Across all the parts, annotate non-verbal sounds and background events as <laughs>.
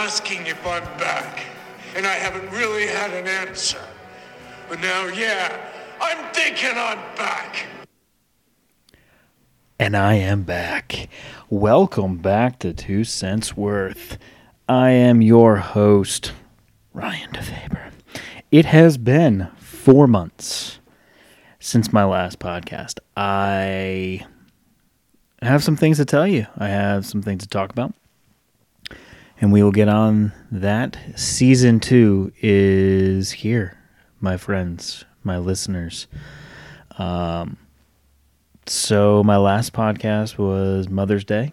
Asking if I'm back, and I haven't really had an answer. But now, yeah, I'm thinking I'm back. And I am back. Welcome back to Two Cents Worth. I am your host, Ryan DeFaber. It has been four months since my last podcast. I have some things to tell you. I have some things to talk about. And we will get on that. Season two is here, my friends, my listeners. Um, so, my last podcast was Mother's Day,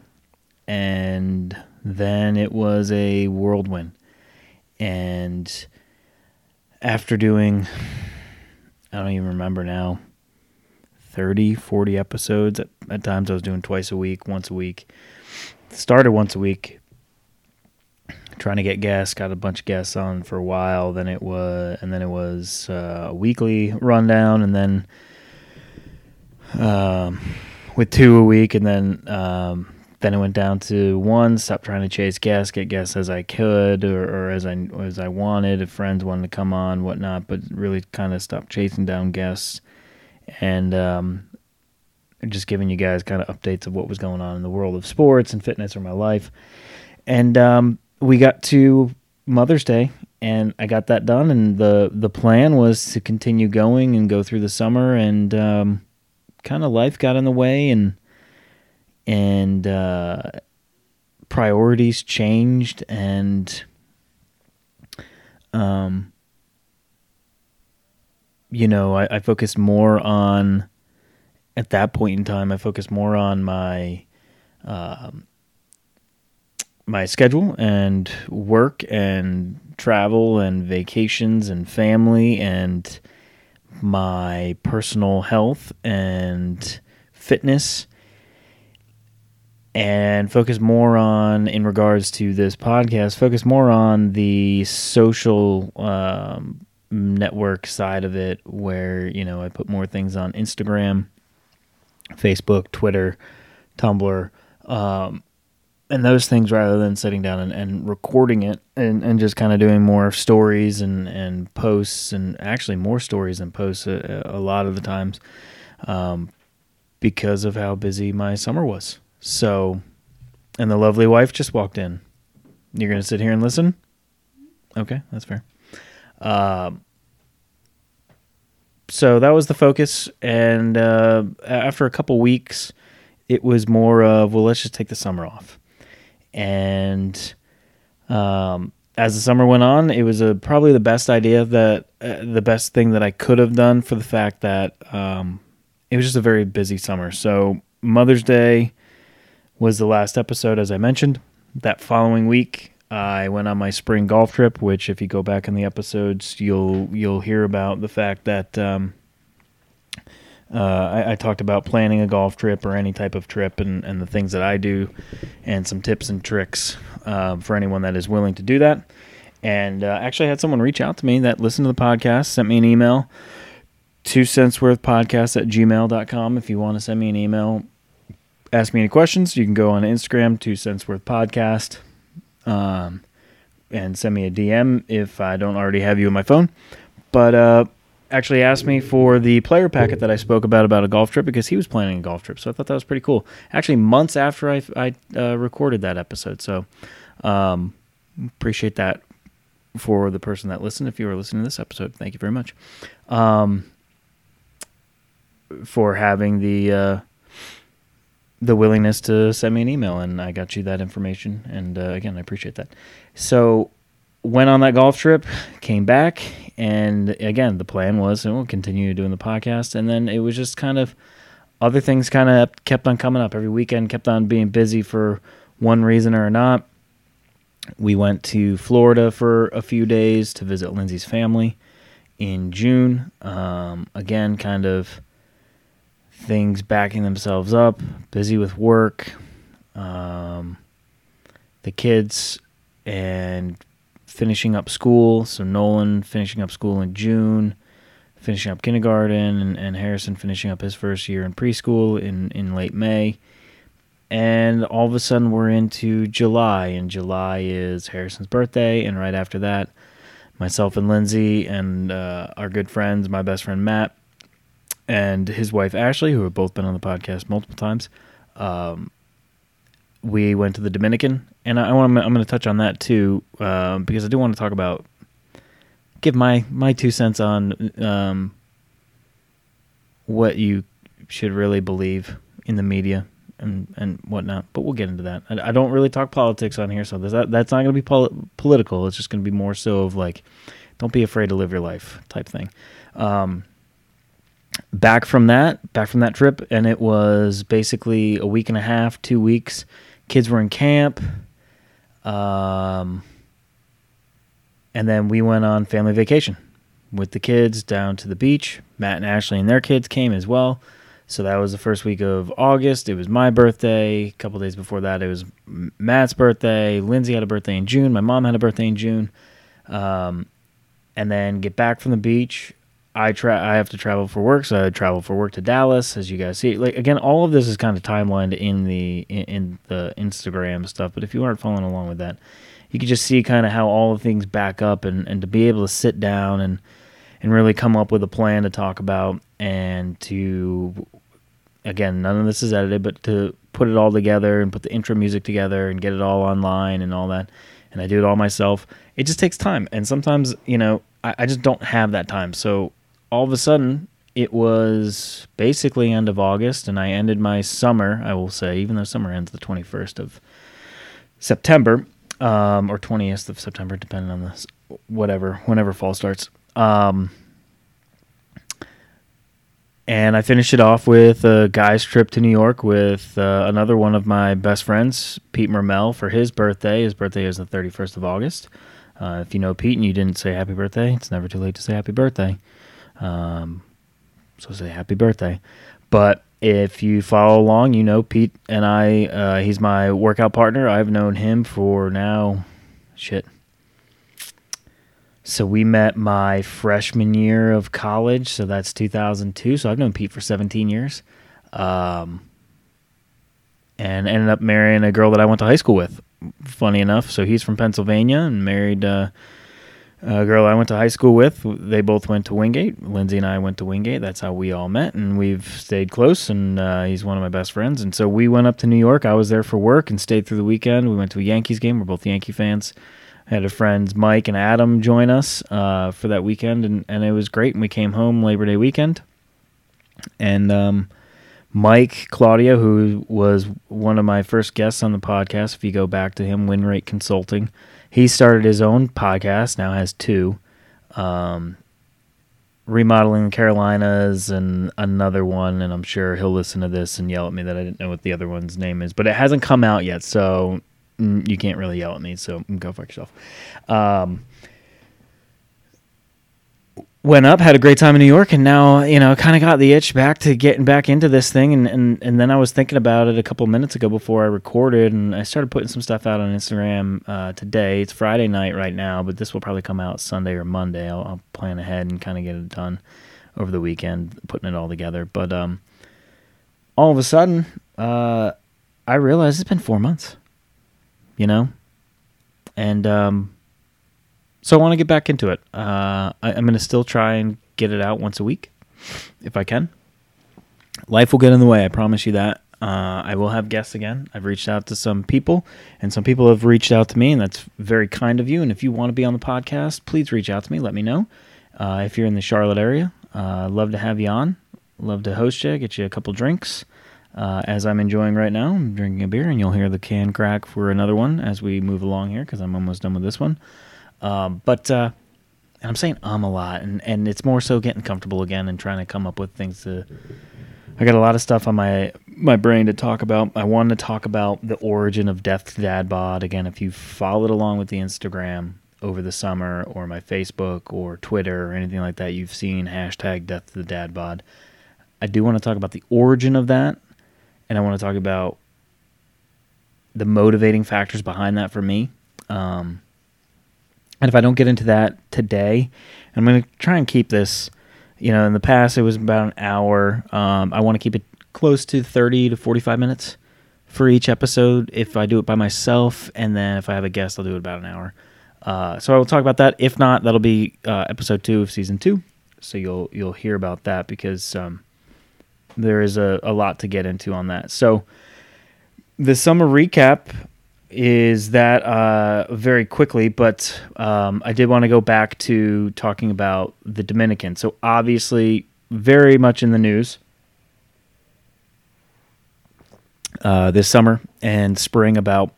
and then it was a whirlwind. And after doing, I don't even remember now, 30, 40 episodes. At, at times I was doing twice a week, once a week. Started once a week, trying to get guests. Got a bunch of guests on for a while. Then it was, and then it was uh, a weekly rundown, and then um, with two a week, and then um, then it went down to one. Stop trying to chase guests, get guests as I could or, or as I as I wanted. If friends wanted to come on, whatnot, but really kind of stopped chasing down guests and um, just giving you guys kind of updates of what was going on in the world of sports and fitness or my life. And um, we got to Mother's Day, and I got that done. And the the plan was to continue going and go through the summer, and um, kind of life got in the way, and and uh, priorities changed, and um you know, I, I focused more on at that point in time. I focused more on my um, my schedule and work and travel and vacations and family and my personal health and fitness and focus more on in regards to this podcast focus more on the social um, network side of it where you know I put more things on Instagram, Facebook, Twitter, Tumblr, um, and those things rather than sitting down and, and recording it and, and just kind of doing more stories and, and posts and actually more stories and posts a, a lot of the times um, because of how busy my summer was. So, and the lovely wife just walked in. You're going to sit here and listen? Okay, that's fair. Um, so that was the focus, and uh, after a couple weeks, it was more of well, let's just take the summer off. And um, as the summer went on, it was a, probably the best idea that uh, the best thing that I could have done for the fact that um, it was just a very busy summer. So Mother's Day was the last episode, as I mentioned. That following week, I went on my spring golf trip, which if you go back in the episodes, you'll you'll hear about the fact that um, uh, I, I, talked about planning a golf trip or any type of trip and, and the things that I do, and some tips and tricks uh, for anyone that is willing to do that. And uh, actually, I had someone reach out to me that listened to the podcast, sent me an email, two cents worth podcast at gmail.com. If you want to send me an email, ask me any questions, you can go on Instagram, two cents worth podcast um, and send me a DM if I don't already have you on my phone. But uh, actually asked me for the player packet that I spoke about about a golf trip because he was planning a golf trip. So I thought that was pretty cool. Actually, months after I, I uh, recorded that episode. So um, appreciate that for the person that listened. If you were listening to this episode, thank you very much um, for having the. Uh, the willingness to send me an email, and I got you that information. And uh, again, I appreciate that. So went on that golf trip, came back, and again, the plan was we'll continue doing the podcast, and then it was just kind of other things kind of kept on coming up every weekend, kept on being busy for one reason or not. We went to Florida for a few days to visit Lindsay's family in June. Um, again, kind of things backing themselves up, busy with work, um, the kids, and finishing up school. So Nolan finishing up school in June, finishing up kindergarten, and, and Harrison finishing up his first year in preschool in, in late May. and all of a sudden we're into July, and July is Harrison's birthday, and right after that, myself and Lindsay and uh, our good friends, my best friend Matt, and his wife Ashley, who have both been on the podcast multiple times. Um, we went to the Dominican, and I, want I'm going to touch on that too um, because I do want to talk about give my my two cents on um, what you should really believe in the media and and whatnot. But we'll get into that. I, I don't really talk politics on here, so that that's not going to be pol- political. It's just going to be more so of like, don't be afraid to live your life type thing. Um, back from that, back from that trip, and it was basically a week and a half, two weeks. Kids were in camp. Um, and then we went on family vacation with the kids down to the beach. Matt and Ashley and their kids came as well. So that was the first week of August. It was my birthday. A couple days before that, it was Matt's birthday. Lindsay had a birthday in June. My mom had a birthday in June. Um, and then get back from the beach. I tra- I have to travel for work, so I travel for work to Dallas, as you guys see. Like again, all of this is kind of timelined in the in, in the Instagram stuff. But if you aren't following along with that, you can just see kind of how all the things back up, and and to be able to sit down and and really come up with a plan to talk about and to again none of this is edited but to put it all together and put the intro music together and get it all online and all that and i do it all myself it just takes time and sometimes you know i, I just don't have that time so all of a sudden it was basically end of august and i ended my summer i will say even though summer ends the 21st of september um, or 20th of september depending on the whatever whenever fall starts um, and I finished it off with a guy's trip to New York with uh, another one of my best friends, Pete Mermel, for his birthday. His birthday is the 31st of August. Uh, if you know Pete and you didn't say happy birthday, it's never too late to say happy birthday. Um, so say happy birthday. But if you follow along, you know Pete and I, uh, he's my workout partner. I've known him for now, shit, so we met my freshman year of college, so that's 2002. So I've known Pete for 17 years, um, and ended up marrying a girl that I went to high school with. Funny enough, so he's from Pennsylvania and married uh, a girl I went to high school with. They both went to Wingate. Lindsay and I went to Wingate. That's how we all met, and we've stayed close. And uh, he's one of my best friends. And so we went up to New York. I was there for work and stayed through the weekend. We went to a Yankees game. We're both Yankee fans. I had a friends Mike and Adam join us uh, for that weekend, and, and it was great. And we came home Labor Day weekend, and um, Mike Claudia, who was one of my first guests on the podcast, if you go back to him, Winrate Consulting, he started his own podcast. Now has two, um, remodeling Carolinas, and another one. And I'm sure he'll listen to this and yell at me that I didn't know what the other one's name is, but it hasn't come out yet, so Mm, you can't really yell at me, so go fuck yourself. Um, went up, had a great time in New York, and now you know kind of got the itch back to getting back into this thing. And, and and then I was thinking about it a couple minutes ago before I recorded, and I started putting some stuff out on Instagram uh, today. It's Friday night right now, but this will probably come out Sunday or Monday. I'll, I'll plan ahead and kind of get it done over the weekend, putting it all together. But um, all of a sudden, uh, I realized it's been four months you know? And um, so I want to get back into it. Uh, I, am going to still try and get it out once a week if I can. Life will get in the way, I promise you that. Uh, I will have guests again. I've reached out to some people, and some people have reached out to me, and that's very kind of you. And if you want to be on the podcast, please reach out to me. Let me know. Uh, if you're in the Charlotte area, uh, love to have you on. Love to host you, get you a couple drinks uh, as I'm enjoying right now. I'm drinking a beer, and you'll hear the can crack for another one as we move along here because I'm almost done with this one. Um, but uh, I'm saying um a lot, and, and it's more so getting comfortable again and trying to come up with things to. I got a lot of stuff on my my brain to talk about. I wanted to talk about the origin of Death to Dad Bod. Again, if you followed along with the Instagram over the summer, or my Facebook, or Twitter, or anything like that, you've seen hashtag Death the Dad Bod. I do want to talk about the origin of that and I want to talk about the motivating factors behind that for me. Um, and if I don't get into that today, I'm going to try and keep this. You know, in the past it was about an hour. Um, I want to keep it close to 30 to 45 minutes for each episode if I do it by myself, and then if I have a guest, I'll do it about an hour. Uh, so I will talk about that. If not, that'll be uh, episode two of season two. So you'll you'll hear about that because um, there is a, a lot to get into on that. So the summer recap is that uh, very quickly, but um, I did want to go back to talking about the Dominican. So obviously, very much in the news uh, this summer and spring about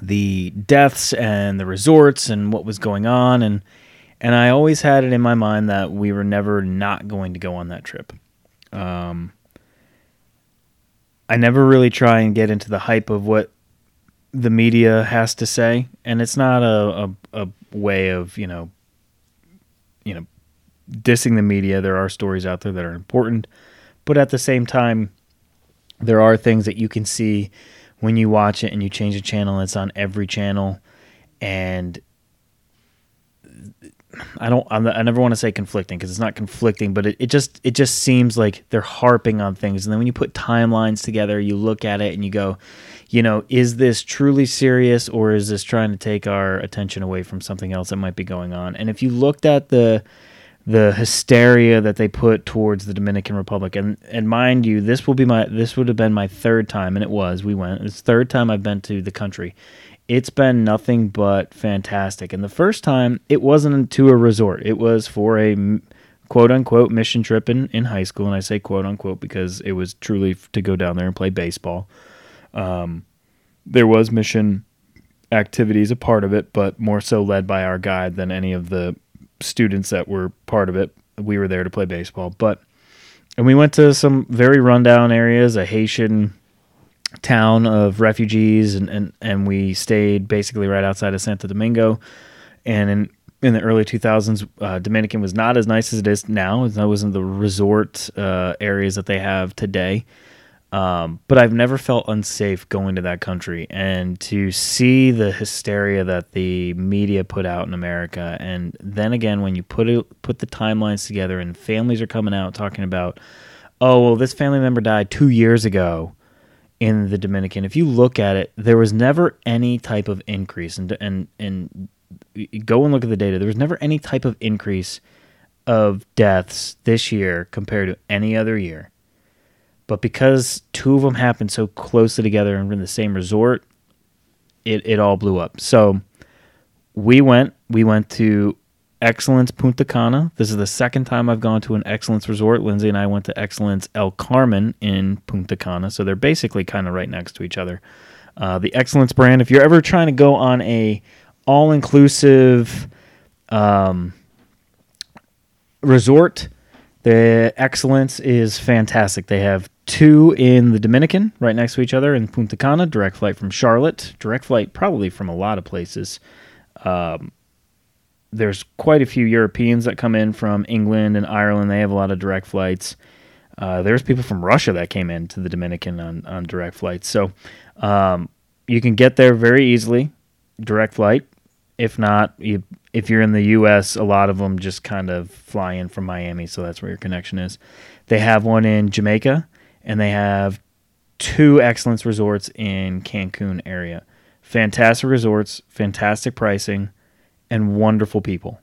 the deaths and the resorts and what was going on and and I always had it in my mind that we were never not going to go on that trip. Um, I never really try and get into the hype of what the media has to say, and it's not a, a, a way of you know, you know, dissing the media. There are stories out there that are important, but at the same time, there are things that you can see when you watch it and you change the channel. It's on every channel, and I don't. I'm, i never want to say conflicting because it's not conflicting, but it, it just it just seems like they're harping on things. And then when you put timelines together, you look at it and you go, you know, is this truly serious or is this trying to take our attention away from something else that might be going on? And if you looked at the the hysteria that they put towards the Dominican Republic, and and mind you, this will be my this would have been my third time, and it was. We went. It's third time I've been to the country it's been nothing but fantastic. And the first time, it wasn't to a resort, it was for a quote unquote mission trip in, in high school. And I say quote unquote because it was truly to go down there and play baseball. Um, there was mission activities a part of it, but more so led by our guide than any of the students that were part of it. We were there to play baseball, but and we went to some very rundown areas, a Haitian town of refugees, and, and, and we stayed basically right outside of Santo Domingo. And in in the early 2000s, uh, Dominican was not as nice as it is now. It wasn't the resort uh, areas that they have today. Um, but I've never felt unsafe going to that country, and to see the hysteria that the media put out in America, and then again when you put it put the timelines together, and families are coming out talking about, oh well, this family member died two years ago, in the Dominican, if you look at it, there was never any type of increase, and and and go and look at the data. There was never any type of increase of deaths this year compared to any other year. But because two of them happened so closely together and were in the same resort, it it all blew up. So we went. We went to Excellence Punta Cana. This is the second time I've gone to an Excellence resort. Lindsay and I went to Excellence El Carmen in Punta Cana, so they're basically kind of right next to each other. Uh, the Excellence brand. If you're ever trying to go on a all-inclusive um, resort, the Excellence is fantastic. They have two in the Dominican, right next to each other in Punta Cana. Direct flight from Charlotte. Direct flight probably from a lot of places. Um, there's quite a few Europeans that come in from England and Ireland. They have a lot of direct flights. Uh, there's people from Russia that came in to the Dominican on, on direct flights. So um, you can get there very easily, direct flight. If not, you, if you're in the U.S., a lot of them just kind of fly in from Miami, so that's where your connection is. They have one in Jamaica, and they have two excellence resorts in Cancun area. Fantastic resorts, fantastic pricing and wonderful people.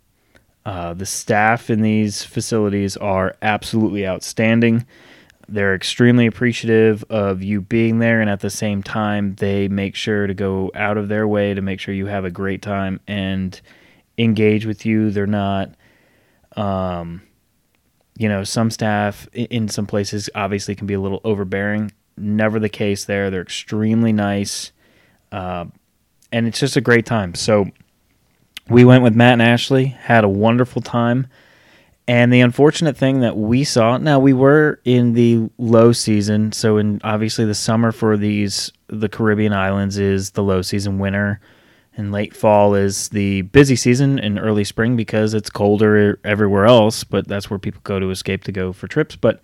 Uh, the staff in these facilities are absolutely outstanding. They're extremely appreciative of you being there, and at the same time, they make sure to go out of their way to make sure you have a great time and engage with you. They're not, um, you know, some staff in some places obviously can be a little overbearing. Never the case there. They're extremely nice, uh, and it's just a great time. So, we went with Matt and Ashley, had a wonderful time. And the unfortunate thing that we saw, now we were in the low season, so in obviously the summer for these the Caribbean islands is the low season, winter and late fall is the busy season and early spring because it's colder everywhere else, but that's where people go to escape to go for trips. But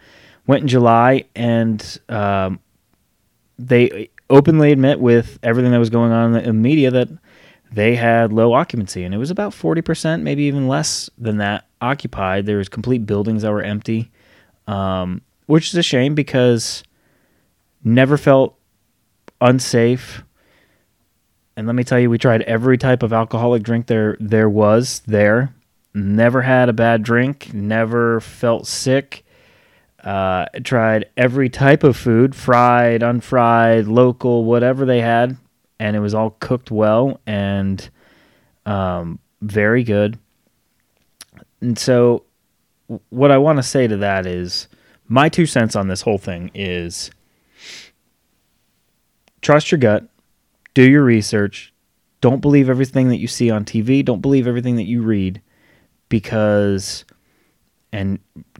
went in July and um, they openly admit with everything that was going on in the media that they had low occupancy and it was about 40%, maybe even less than that occupied. There was complete buildings that were empty, um, which is a shame because never felt unsafe. And let me tell you, we tried every type of alcoholic drink there there was there. Never had a bad drink. Never felt sick. Uh, tried every type of food, fried, unfried, local, whatever they had, and it was all cooked well and um, very good. And so, what I want to say to that is my two cents on this whole thing is trust your gut, do your research, don't believe everything that you see on TV, don't believe everything that you read because and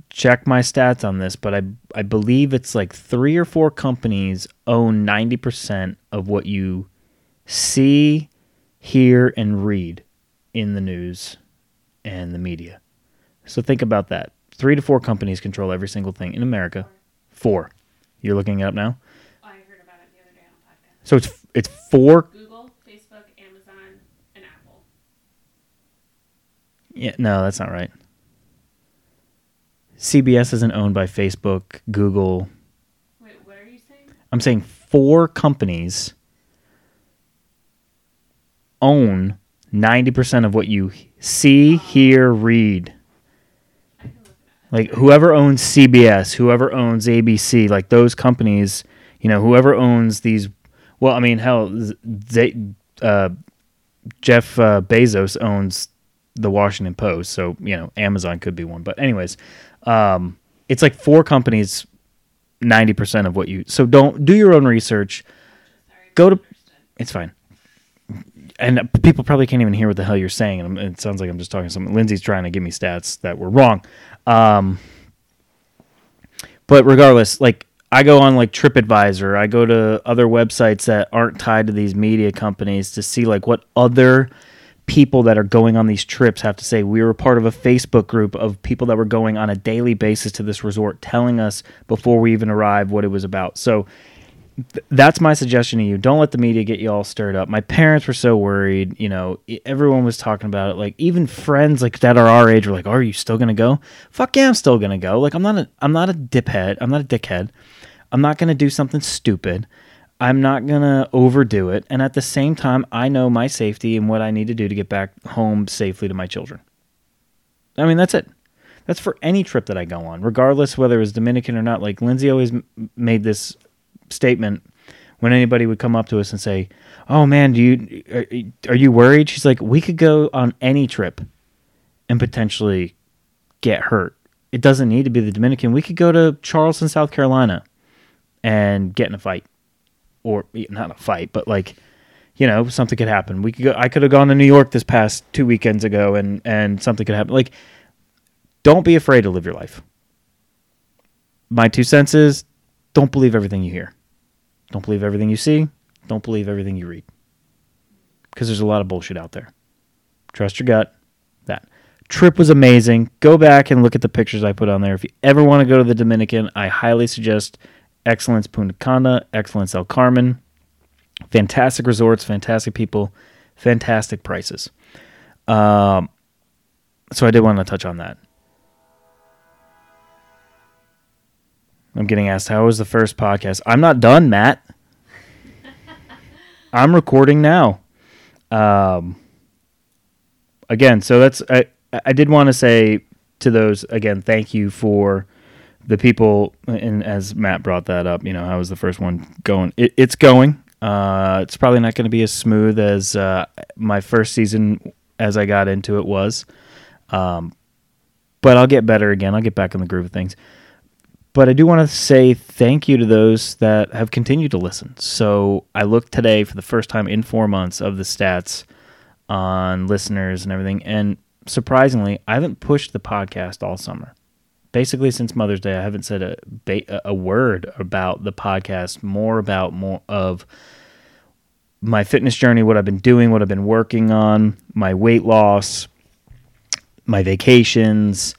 check my stats on this, but I I believe it's like 3 or 4 companies own 90% of what you see, hear and read in the news and the media. So think about that. 3 to 4 companies control every single thing in America. 4. You're looking it up now? I heard about it the other day on podcast. So it's it's four. Google, Facebook, Amazon, and Apple. Yeah, no, that's not right. CBS isn't owned by Facebook, Google. Wait, what are you saying? I'm saying four companies own 90% of what you see, hear, read. Like whoever owns CBS, whoever owns ABC, like those companies, you know, whoever owns these. Well, I mean, hell, Z- uh, Jeff uh, Bezos owns the Washington Post, so you know, Amazon could be one. But anyways, um, it's like four companies, ninety percent of what you. So don't do your own research. Go to- It's fine. And people probably can't even hear what the hell you're saying. And it sounds like I'm just talking something. Lindsay's trying to give me stats that were wrong. Um, but regardless, like I go on like TripAdvisor, I go to other websites that aren't tied to these media companies to see like what other people that are going on these trips have to say. We were part of a Facebook group of people that were going on a daily basis to this resort, telling us before we even arrived what it was about. So th- that's my suggestion to you. Don't let the media get you all stirred up. My parents were so worried. You know, everyone was talking about it. Like even friends like that are our age were like, oh, "Are you still gonna go?" Fuck yeah, I'm still gonna go. Like I'm not a I'm not a diphead. I'm not a dickhead. I'm not gonna do something stupid. I'm not gonna overdo it. And at the same time, I know my safety and what I need to do to get back home safely to my children. I mean, that's it. That's for any trip that I go on, regardless whether it was Dominican or not. Like Lindsay always m- made this statement when anybody would come up to us and say, "Oh man, do you are, are you worried?" She's like, "We could go on any trip and potentially get hurt. It doesn't need to be the Dominican. We could go to Charleston, South Carolina, and get in a fight, or not a fight, but like." You know, something could happen. We could go. I could have gone to New York this past two weekends ago, and and something could happen. Like, don't be afraid to live your life. My two cents is don't believe everything you hear. Don't believe everything you see. Don't believe everything you read. Because there's a lot of bullshit out there. Trust your gut. That trip was amazing. Go back and look at the pictures I put on there. If you ever want to go to the Dominican, I highly suggest Excellence Punta Cana, Excellence El Carmen. Fantastic resorts, fantastic people, fantastic prices. Um, so I did want to touch on that. I'm getting asked how was the first podcast. I'm not done, Matt. <laughs> I'm recording now. Um, again, so that's I. I did want to say to those again, thank you for the people. And as Matt brought that up, you know, I was the first one going. It, it's going. Uh, it's probably not going to be as smooth as uh, my first season as I got into it was. Um, but I'll get better again. I'll get back in the groove of things but I do want to say thank you to those that have continued to listen. So I looked today for the first time in four months of the stats on listeners and everything, and surprisingly, I haven't pushed the podcast all summer. Basically, since Mother's Day, I haven't said a a word about the podcast. More about more of my fitness journey, what I've been doing, what I've been working on, my weight loss, my vacations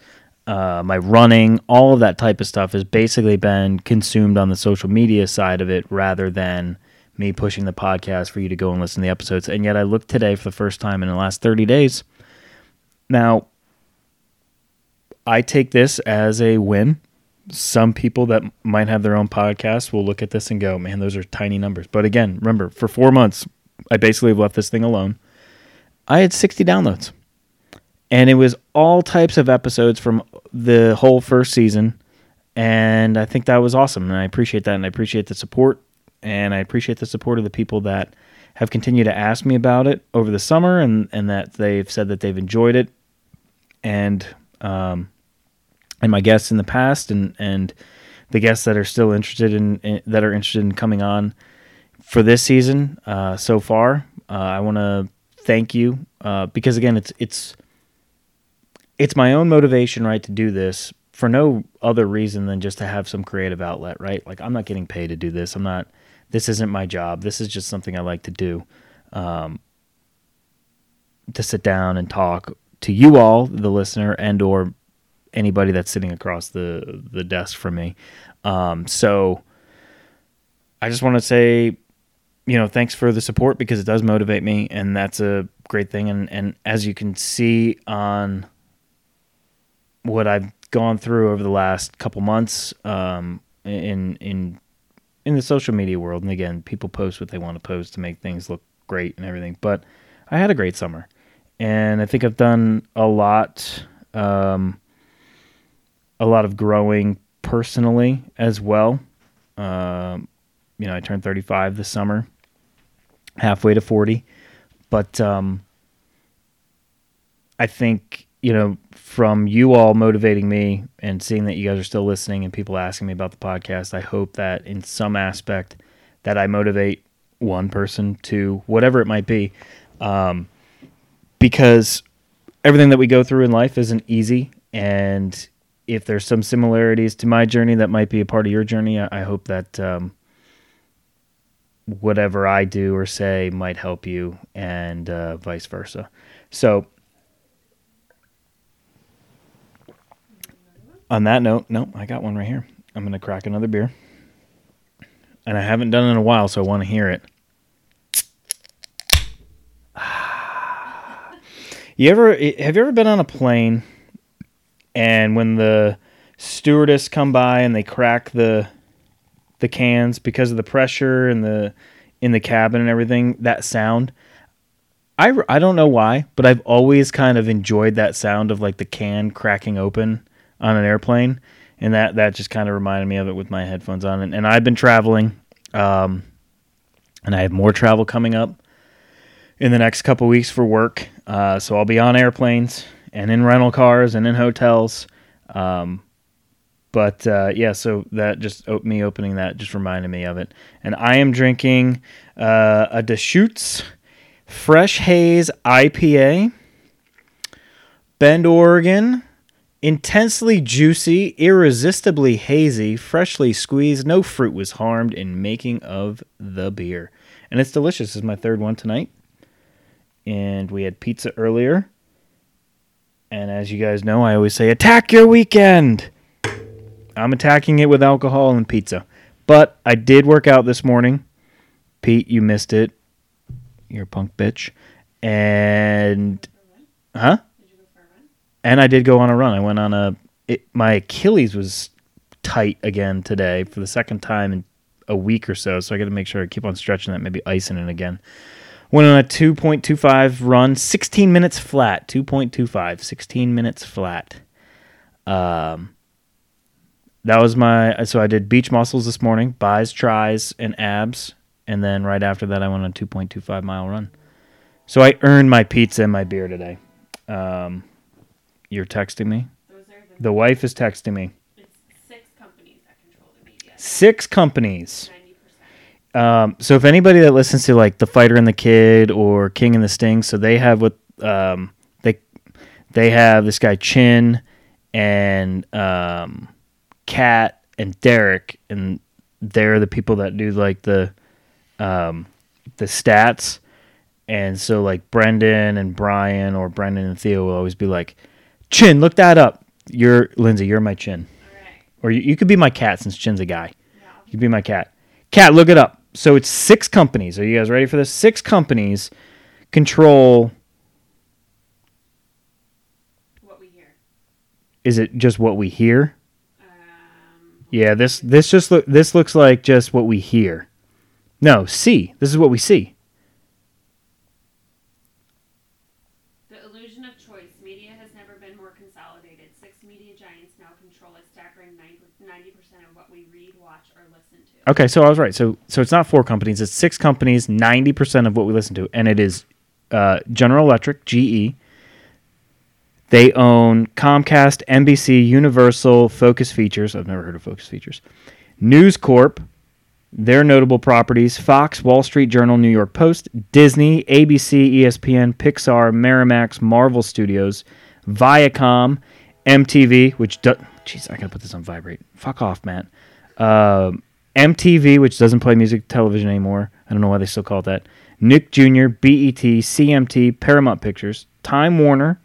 uh, my running, all of that type of stuff has basically been consumed on the social media side of it rather than me pushing the podcast for you to go and listen to the episodes. And yet I looked today for the first time in the last 30 days. Now, I take this as a win. some people that might have their own podcast will look at this and go, "Man, those are tiny numbers." But again, remember, for 4 months I basically left this thing alone. I had 60 downloads. And it was all types of episodes from the whole first season. And I think that was awesome. And I appreciate that. And I appreciate the support. And I appreciate the support of the people that have continued to ask me about it over the summer and, and that they've said that they've enjoyed it. And, um, and my guests in the past and, and the guests that are still interested in, in that are interested in coming on for this season uh, so far. Uh, I want to thank you uh, because again, it's it's it's my own motivation, right, to do this for no other reason than just to have some creative outlet, right? Like I'm not getting paid to do this. I'm not. This isn't my job. This is just something I like to do. Um, to sit down and talk to you all, the listener, and or anybody that's sitting across the the desk from me. Um, so I just want to say you know, thanks for the support because it does motivate me, and that's a great thing. And and as you can see on what I've gone through over the last couple months, um, in in in the social media world, and again, people post what they want to post to make things look great and everything. But I had a great summer, and I think I've done a lot, um, a lot of growing personally as well. Um, you know, I turned 35 this summer, halfway to 40. But um, I think, you know, from you all motivating me and seeing that you guys are still listening and people asking me about the podcast, I hope that in some aspect that I motivate one person to whatever it might be. Um, because everything that we go through in life isn't easy. And if there's some similarities to my journey that might be a part of your journey, I, I hope that um, whatever I do or say might help you, and uh, vice versa. So, on that note, no, I got one right here. I'm gonna crack another beer, and I haven't done it in a while, so I want to hear it. <sighs> You ever have you ever been on a plane, and when the stewardess come by and they crack the the cans because of the pressure and the in the cabin and everything that sound I, I don't know why but i've always kind of enjoyed that sound of like the can cracking open on an airplane and that that just kind of reminded me of it with my headphones on and, and i've been traveling um, and i have more travel coming up in the next couple weeks for work uh, so i'll be on airplanes and in rental cars and in hotels um, but uh, yeah, so that just me opening that just reminded me of it. And I am drinking uh, a Deschutes Fresh Haze IPA, Bend, Oregon. Intensely juicy, irresistibly hazy, freshly squeezed. No fruit was harmed in making of the beer. And it's delicious. This is my third one tonight. And we had pizza earlier. And as you guys know, I always say, attack your weekend. I'm attacking it with alcohol and pizza. But I did work out this morning. Pete, you missed it. You're a punk bitch. And huh? Did you go for a run? And I did go on a run. I went on a it, my Achilles was tight again today for the second time in a week or so. So I got to make sure I keep on stretching that, maybe icing it again. Went on a 2.25 run, 16 minutes flat. 2.25, 16 minutes flat. Um, that was my so I did beach muscles this morning, bis, tris, and abs, and then right after that I went on a 2.25 mile run. So I earned my pizza and my beer today. Um, you're texting me. The, The wife is texting me. it's six companies that control the media. Six companies. Um, so if anybody that listens to like the Fighter and the Kid or King and the Sting, so they have what um, they they have this guy Chin and um, Kat and Derek, and they're the people that do like the um, the stats. And so like Brendan and Bryan or Brendan and Theo will always be like, Chin, look that up. You're Lindsay, you're my Chin. Right. Or you, you could be my cat since Chin's a guy. Yeah. You could be my cat. Cat, look it up. So it's six companies. Are you guys ready for this? Six companies control. What we hear. Is it just what we hear? Um, Yeah, this this just look this looks like just what we hear. No, see. This is what we see. The illusion of choice. Media has never been more consolidated. Six media giants now control a staggering 90% of what we read, watch, or listen to. Okay, so I was right. So so it's not four companies. It's six companies. Ninety percent of what we listen to, and it is uh, General Electric, GE. They own Comcast, NBC, Universal, Focus Features. I've never heard of Focus Features. News Corp. Their notable properties: Fox, Wall Street Journal, New York Post, Disney, ABC, ESPN, Pixar, Miramax, Marvel Studios, Viacom, MTV. Which do- jeez, I gotta put this on vibrate. Fuck off, man. Um MTV, which doesn't play music television anymore. I don't know why they still call it that. Nick Jr., BET, CMT, Paramount Pictures, Time Warner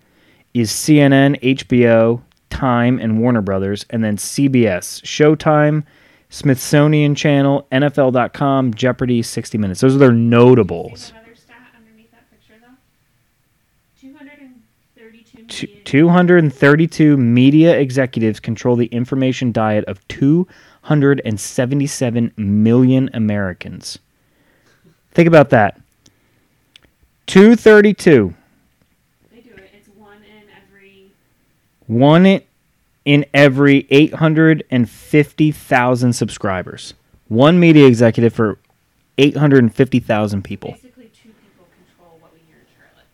is CNN, HBO, Time, and Warner Brothers, and then CBS, Showtime, Smithsonian Channel, NFL.com, Jeopardy, 60 Minutes. Those are their notables. Another stat underneath that picture, though? 232 media executives control the information diet of 277 million Americans. Think about that. 232. They do it. It's one in every. One in every 850,000 subscribers. One media executive for 850,000 people. Basically, two people control what we hear in Charlotte.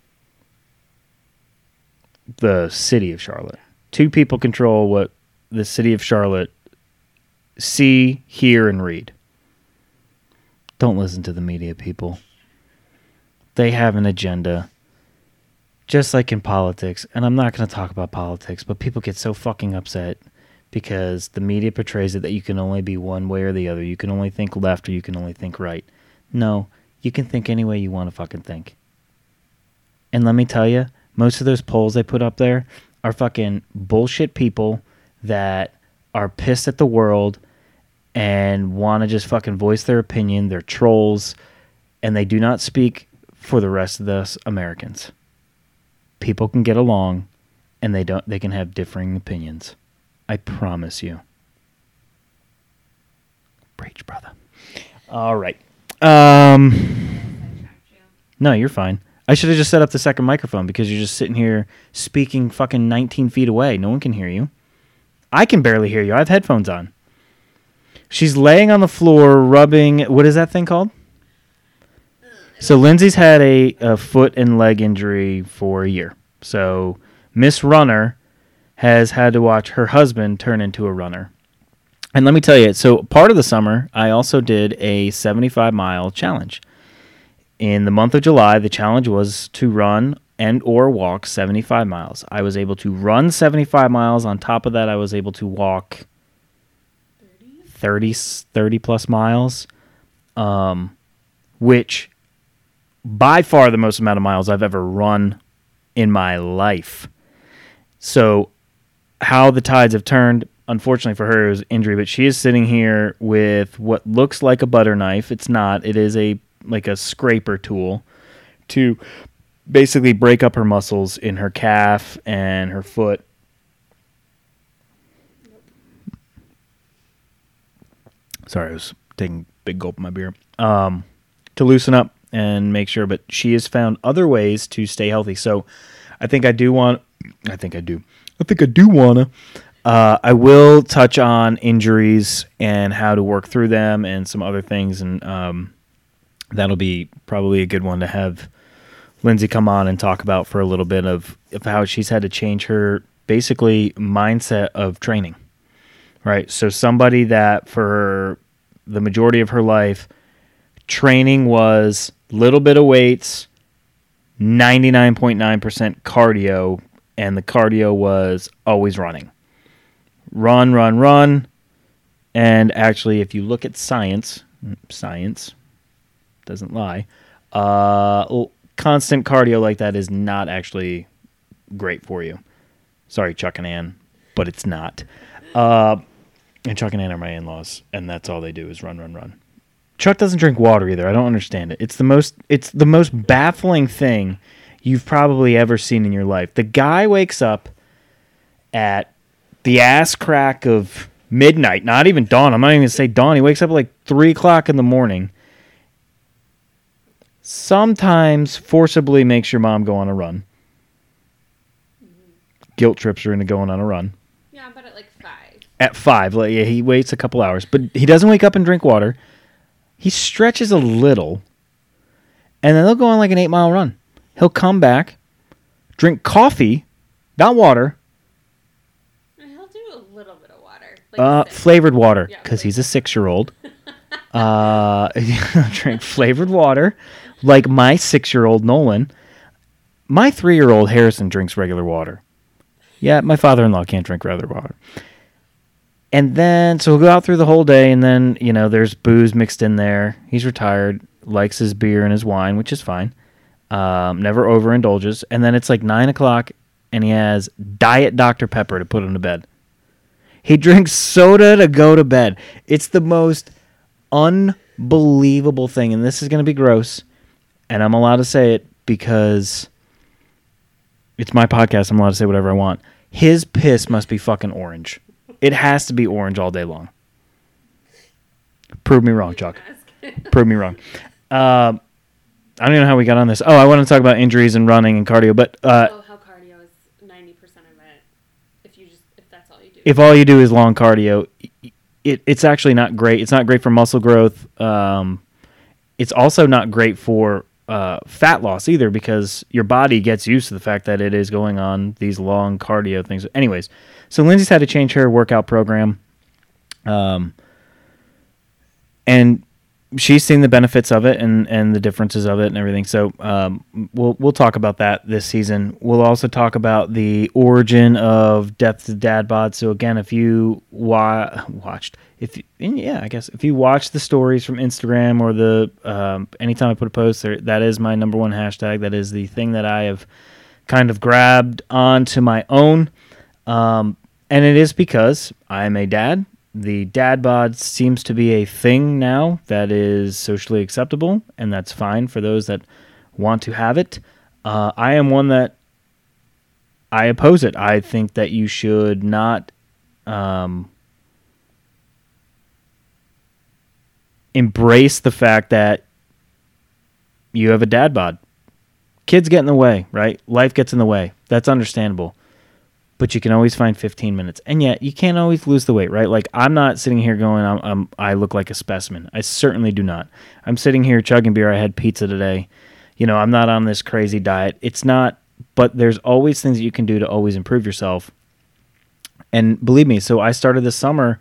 the city of Charlotte. Two people control what the city of Charlotte see, hear, and read. Don't listen to the media people. They have an agenda. Just like in politics, and I'm not going to talk about politics, but people get so fucking upset because the media portrays it that you can only be one way or the other. You can only think left or you can only think right. No, you can think any way you want to fucking think. And let me tell you, most of those polls they put up there are fucking bullshit people that are pissed at the world and want to just fucking voice their opinion. They're trolls and they do not speak for the rest of us Americans. People can get along and they don't they can have differing opinions. I promise you. Breach, brother. All right. Um no, you're fine. I should have just set up the second microphone because you're just sitting here speaking fucking 19 feet away. No one can hear you. I can barely hear you. I have headphones on. She's laying on the floor, rubbing. What is that thing called? So Lindsay's had a, a foot and leg injury for a year. So Miss Runner has had to watch her husband turn into a runner. And let me tell you, so part of the summer, I also did a 75 mile challenge in the month of July, the challenge was to run and or walk 75 miles. I was able to run 75 miles. On top of that, I was able to walk 30, 30 plus miles, um, which by far the most amount of miles I've ever run in my life. So, how the tides have turned, unfortunately for her, was injury, but she is sitting here with what looks like a butter knife. It's not. It is a like a scraper tool to basically break up her muscles in her calf and her foot. Sorry, I was taking a big gulp of my beer. Um, to loosen up and make sure, but she has found other ways to stay healthy. So I think I do want, I think I do, I think I do wanna. Uh, I will touch on injuries and how to work through them and some other things, and um, that'll be probably a good one to have Lindsay come on and talk about for a little bit of, of how she's had to change her basically mindset of training. Right. So somebody that for the majority of her life, training was little bit of weights, 99.9% cardio, and the cardio was always running. Run, run, run. And actually, if you look at science, science doesn't lie, uh, constant cardio like that is not actually great for you. Sorry, Chuck and Ann, but it's not. Uh, and Chuck and Ann are my in-laws, and that's all they do is run, run, run. Chuck doesn't drink water either. I don't understand it. It's the most it's the most baffling thing you've probably ever seen in your life. The guy wakes up at the ass crack of midnight, not even dawn. I'm not even gonna say dawn. He wakes up at like three o'clock in the morning. Sometimes forcibly makes your mom go on a run. Guilt trips her into going on a run Yeah, but at like. At five. Like, yeah, he waits a couple hours, but he doesn't wake up and drink water. He stretches a little, and then they'll go on like an eight mile run. He'll come back, drink coffee, not water, He'll do a little bit of water. Like uh, flavored water Yeah, because he's a six year old. <laughs> uh, <laughs> drink flavored water, like my six year old Nolan. My three year old Harrison drinks regular water. Yeah, my father in law can't drink regular water. And then, so he'll go out through the whole day, and then, you know, there's booze mixed in there. He's retired, likes his beer and his wine, which is fine. Um, never overindulges. And then it's like nine o'clock, and he has Diet Dr. Pepper to put him to bed. He <laughs> drinks soda to go to bed. It's the most unbelievable thing. And this is going to be gross. And I'm allowed to say it because it's my podcast. I'm allowed to say whatever I want. His piss must be fucking orange. It has to be orange all day long. Prove me wrong, Chuck. Prove me wrong. Um, I don't even know how we got on this. Oh, I want to talk about injuries and running and cardio, but uh, oh, how cardio is ninety percent of it. If you just if that's all you do. if all you do is long cardio, it, it's actually not great. It's not great for muscle growth. Um, it's also not great for uh, fat loss either because your body gets used to the fact that it is going on these long cardio things. Anyways, so Lindsay's had to change her workout program. Um, and she's seen the benefits of it and, and the differences of it and everything. So um, we'll we'll talk about that this season. We'll also talk about the origin of Death to Dad Bod. So again, if you wa- watched, if yeah, I guess if you watch the stories from Instagram or the um, anytime I put a post there, that is my number one hashtag. That is the thing that I have kind of grabbed onto my own. Um, and it is because I am a dad. The dad bod seems to be a thing now that is socially acceptable, and that's fine for those that want to have it. Uh, I am one that I oppose it. I think that you should not um, embrace the fact that you have a dad bod. Kids get in the way, right? Life gets in the way. That's understandable but you can always find 15 minutes. And yet you can't always lose the weight right? Like i'm not sitting here going I'm, I'm, i look like a specimen. I certainly do not. I'm sitting here chugging beer. I had pizza today. You know i'm not on this crazy diet. It's not but there's always things that you can do to always improve yourself. And believe me so i started this summer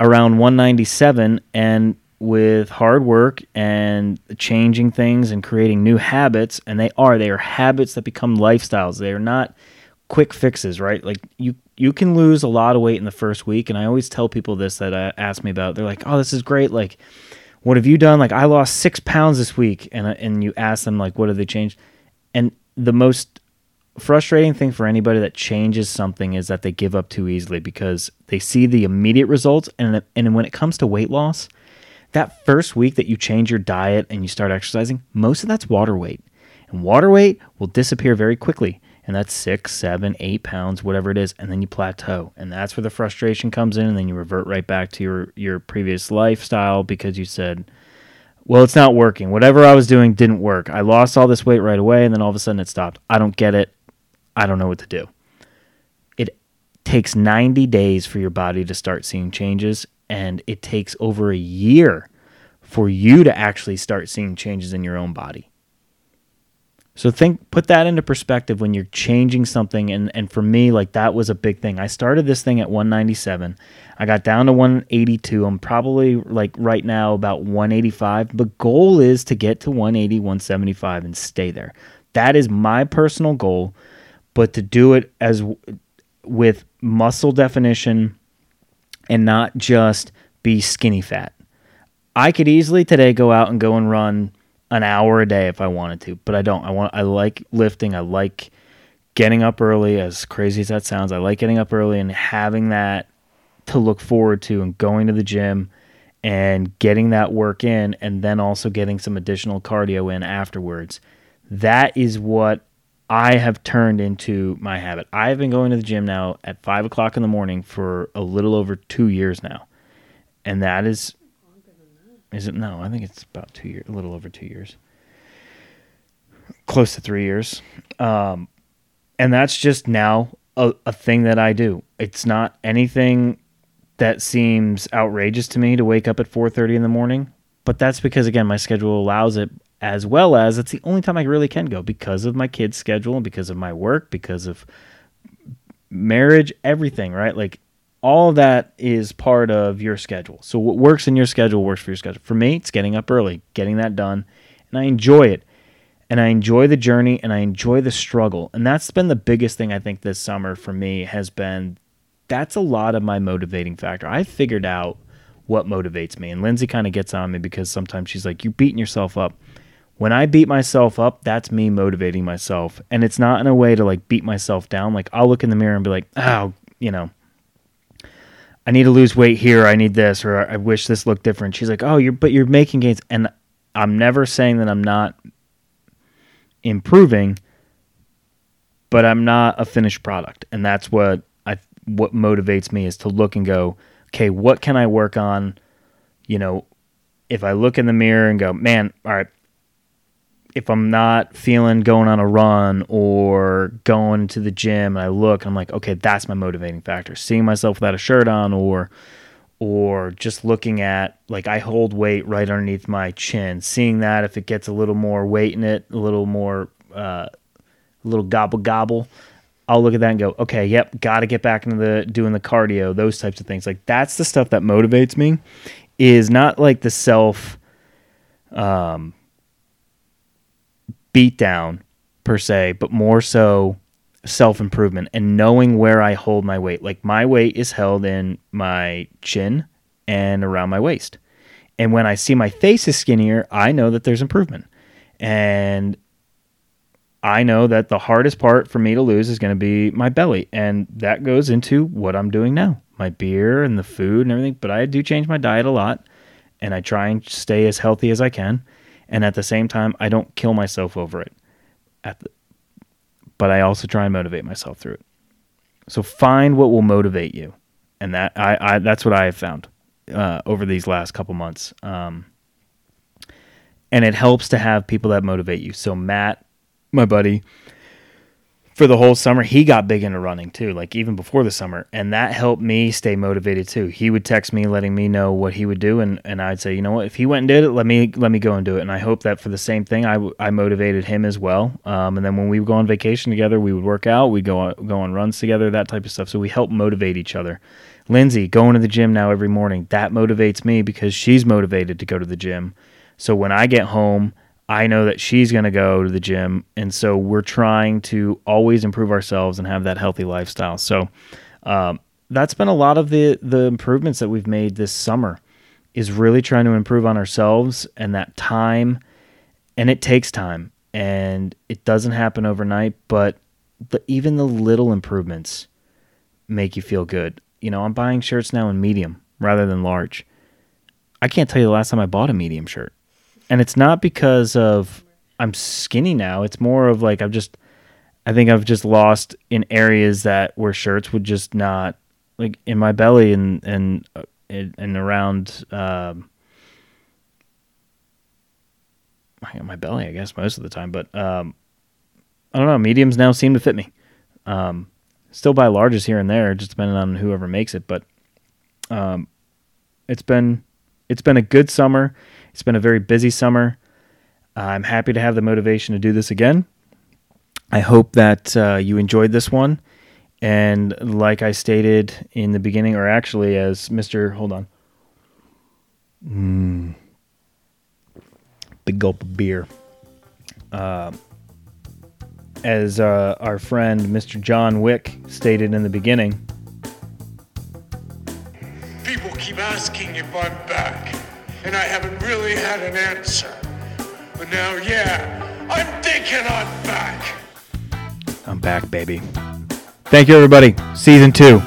around 197 and with hard work and changing things and creating new habits and they are they are habits that become lifestyles. They are not quick fixes, right? Like you you can lose a lot of weight in the first week, and I always tell people this that uh, ask me about. They're like, "Oh, this is great. Like, what have you done? Like, I lost six pounds this week," and uh, and you ask them like, "What have they changed?" And the most frustrating thing for anybody that changes something is that they give up too easily because they see the immediate results, and and when it comes to weight loss, that first week that you change your diet and you start exercising, most of that's water weight, and water weight will disappear very quickly and that's six, seven, eight pounds, whatever it is, and then you plateau, and that's where the frustration comes in, and then you revert right back to your your previous lifestyle because you said, "Well, it's not working. Whatever I was doing didn't work. I lost all this weight right away, and then all of a sudden it stopped. I don't get it. I don't know what to do." It takes 90 days for your body to start seeing changes, and it takes over a year for you to actually start seeing changes in your own body. So think put that into perspective when you're changing something and and for me like that was a big thing. I started this thing at 197. I got down to 182. I'm probably like right now about 185. but goal is to get to 180, 175 and stay there. That is my personal goal, but to do it as with muscle definition and not just be skinny fat. I could easily today go out and go and run an hour a day if I wanted to, but I don't. I want I like lifting. I like getting up early as crazy as that sounds. I like getting up early and having that to look forward to and going to the gym and getting that work in and then also getting some additional cardio in afterwards. That is what I have turned into my habit. I've been going to the gym now at five o'clock in the morning for a little over two years now, and that is, is it? No, I think it's about two years, a little over two years, close to three years, um, and that's just now a, a thing that I do. It's not anything that seems outrageous to me to wake up at four thirty in the morning, but that's because again my schedule allows it as well as it's the only time I really can go because of my kids' schedule and because of my work, because of marriage, everything, right? Like all that is part of your schedule. So what works in your schedule works for your schedule. For me, it's getting up early, getting that done, and I enjoy it. And I enjoy the journey and I enjoy the struggle. And that's been the biggest thing I think this summer for me has been that's a lot of my motivating factor. I figured out what motivates me. And Lindsay kind of gets on me because sometimes she's like, You're beating yourself up when I beat myself up, that's me motivating myself. And it's not in a way to like beat myself down. Like I'll look in the mirror and be like, oh, you know, I need to lose weight here. I need this, or I wish this looked different. She's like, oh, you're, but you're making gains. And I'm never saying that I'm not improving, but I'm not a finished product. And that's what I, what motivates me is to look and go, okay, what can I work on? You know, if I look in the mirror and go, man, all right, if I'm not feeling going on a run or going to the gym and I look and I'm like, okay, that's my motivating factor. Seeing myself without a shirt on or or just looking at like I hold weight right underneath my chin, seeing that if it gets a little more weight in it, a little more uh, a little gobble gobble, I'll look at that and go, okay, yep, got to get back into the doing the cardio, those types of things. Like that's the stuff that motivates me is not like the self um beat down per se, but more so self improvement and knowing where I hold my weight. Like my weight is held in my chin and around my waist. And when I see my face is skinnier, I know that there's improvement. And I know that the hardest part for me to lose is going to be my belly. And that goes into what I'm doing now my beer and the food and everything. But I do change my diet a lot and I try and stay as healthy as I can and at the same time I don't kill myself over it. At the, but I also try and motivate myself through it. So find what will motivate you, and that I, I that's what I have found uh, over these last couple months. Um, and it helps to have people that motivate you. So Matt, my buddy, for the whole summer, he got big into running too, like even before the summer. And that helped me stay motivated too. He would text me letting me know what he would do and, and I'd say, you know what, if he went and did it, let me let me go and do it. And I hope that for the same thing I, I motivated him as well. Um, and then when we would go on vacation together, we would work out, we'd go on, go on runs together, that type of stuff. So we help motivate each other. Lindsay going to the gym now every morning, that motivates me because she's motivated to go to the gym. So when I get home, I know that she's going to go to the gym. And so we're trying to always improve ourselves and have that healthy lifestyle. So um, that's been a lot of the, the improvements that we've made this summer is really trying to improve on ourselves and that time. And it takes time and it doesn't happen overnight, but the, even the little improvements make you feel good. You know, I'm buying shirts now in medium rather than large. I can't tell you the last time I bought a medium shirt and it's not because of I'm skinny now. It's more of like I've just I think I've just lost in areas that where shirts would just not like in my belly and and uh, and around um, my belly, I guess most of the time. But um, I don't know. Mediums now seem to fit me. Um, still buy larges here and there, just depending on whoever makes it. But um, it's been it's been a good summer. It's been a very busy summer. I'm happy to have the motivation to do this again. I hope that uh, you enjoyed this one. And like I stated in the beginning, or actually, as Mr. Hold on. Mm, big gulp of beer. Uh, as uh, our friend Mr. John Wick stated in the beginning, people keep asking if I'm back and I haven't really had an answer. But now, yeah, I'm thinking I'm back. I'm back, baby. Thank you, everybody. Season two.